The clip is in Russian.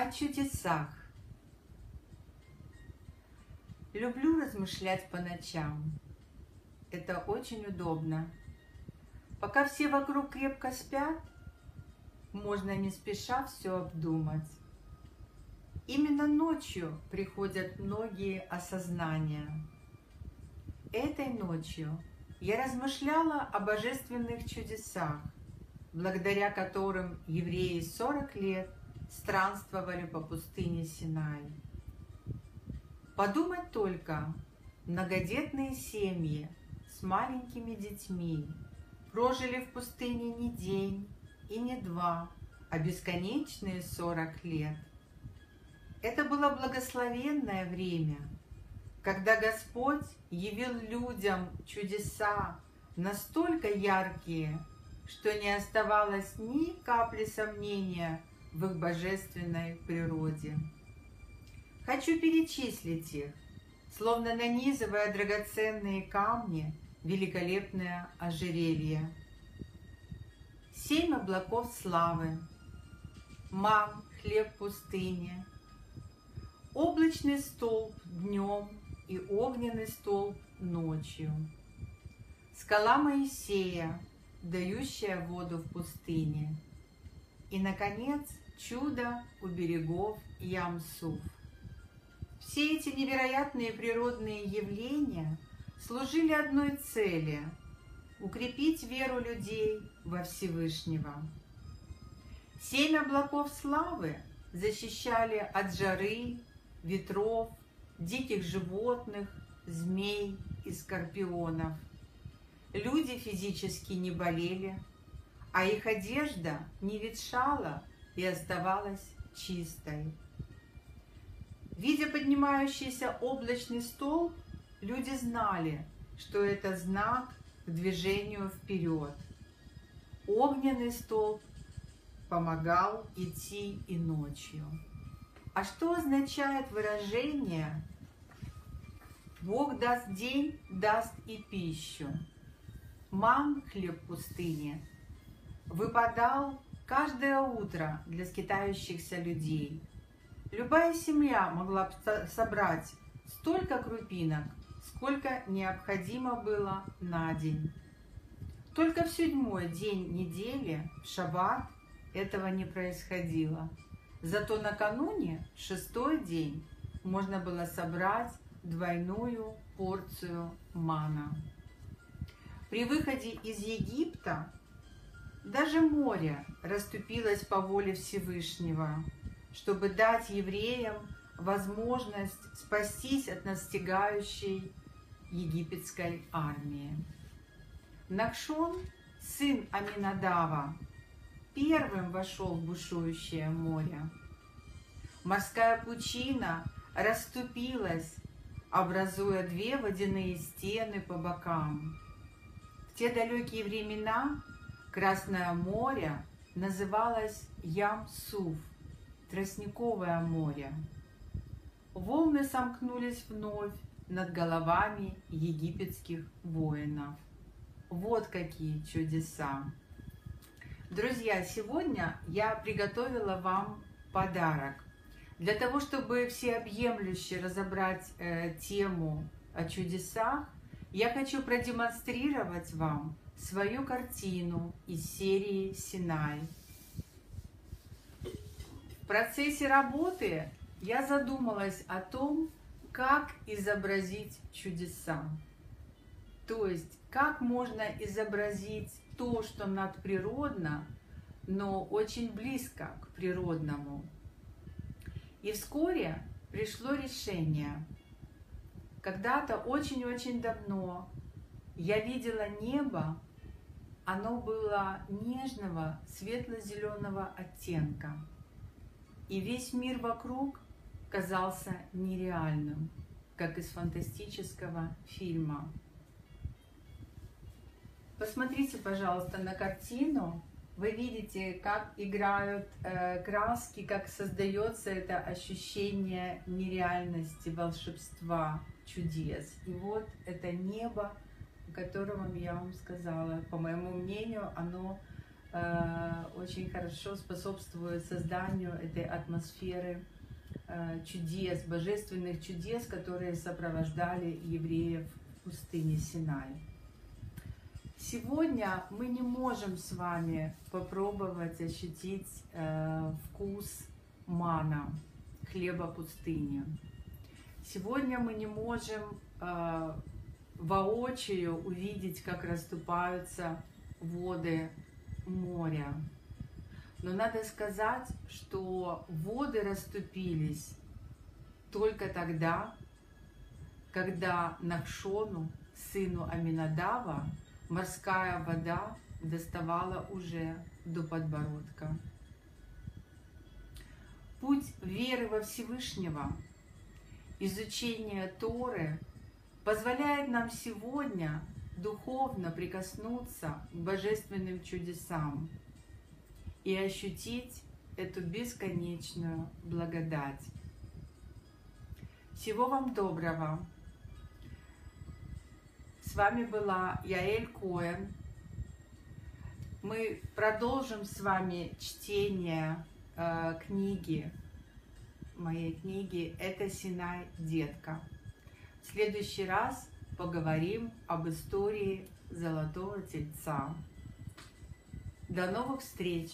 о чудесах. Люблю размышлять по ночам. Это очень удобно. Пока все вокруг крепко спят, можно не спеша все обдумать. Именно ночью приходят многие осознания. Этой ночью я размышляла о божественных чудесах, благодаря которым евреи 40 лет странствовали по пустыне Синай. Подумать только, многодетные семьи с маленькими детьми прожили в пустыне не день и не два, а бесконечные 40 лет. Это было благословенное время, когда Господь явил людям чудеса настолько яркие, что не оставалось ни капли сомнения в их божественной природе. Хочу перечислить их, словно нанизывая драгоценные камни великолепное ожерелье. Семь облаков славы, ман, хлеб пустыни, облачный столб днем и огненный столб ночью, скала Моисея, дающая воду в пустыне, и, наконец, чудо у берегов Ямсуф. Все эти невероятные природные явления служили одной цели – укрепить веру людей во Всевышнего. Семь облаков славы защищали от жары, ветров, диких животных, змей и скорпионов. Люди физически не болели, а их одежда не ветшала и оставалась чистой. Видя поднимающийся облачный столб, люди знали, что это знак к движению вперед. Огненный столб помогал идти и ночью. А что означает выражение «Бог даст день, даст и пищу»? Ман, хлеб пустыни, выпадал каждое утро для скитающихся людей. Любая семья могла собрать столько крупинок, сколько необходимо было на день. Только в седьмой день недели, в шаббат, этого не происходило. Зато накануне, шестой день, можно было собрать двойную порцию мана. При выходе из Египта даже море расступилось по воле Всевышнего, чтобы дать евреям возможность спастись от настигающей египетской армии. Нахшон, сын Аминадава, первым вошел в бушующее море. Морская пучина расступилась, образуя две водяные стены по бокам. В те далекие времена Красное море называлось Ям-Суф, Тростниковое море. Волны сомкнулись вновь над головами египетских воинов. Вот какие чудеса! Друзья, сегодня я приготовила вам подарок. Для того, чтобы всеобъемлюще разобрать э, тему о чудесах, я хочу продемонстрировать вам свою картину из серии «Синай». В процессе работы я задумалась о том, как изобразить чудеса. То есть, как можно изобразить то, что надприродно, но очень близко к природному. И вскоре пришло решение. Когда-то очень-очень давно я видела небо, оно было нежного светло-зеленого оттенка. И весь мир вокруг казался нереальным, как из фантастического фильма. Посмотрите, пожалуйста, на картину. Вы видите, как играют э, краски, как создается это ощущение нереальности, волшебства, чудес. И вот это небо, о котором я вам сказала. По моему мнению, оно э, очень хорошо способствует созданию этой атмосферы э, чудес, божественных чудес, которые сопровождали евреев в пустыне Синай. Сегодня мы не можем с вами попробовать ощутить э, вкус мана, хлеба пустыни. Сегодня мы не можем э, воочию увидеть, как расступаются воды моря. Но надо сказать, что воды расступились только тогда, когда Нахшону, сыну Аминадава, морская вода доставала уже до подбородка. Путь веры во Всевышнего, изучение Торы позволяет нам сегодня духовно прикоснуться к божественным чудесам и ощутить эту бесконечную благодать. Всего вам доброго! С вами была Яэль Коэн. Мы продолжим с вами чтение э, книги, моей книги «Это Синай, детка». В следующий раз поговорим об истории Золотого Тельца. До новых встреч!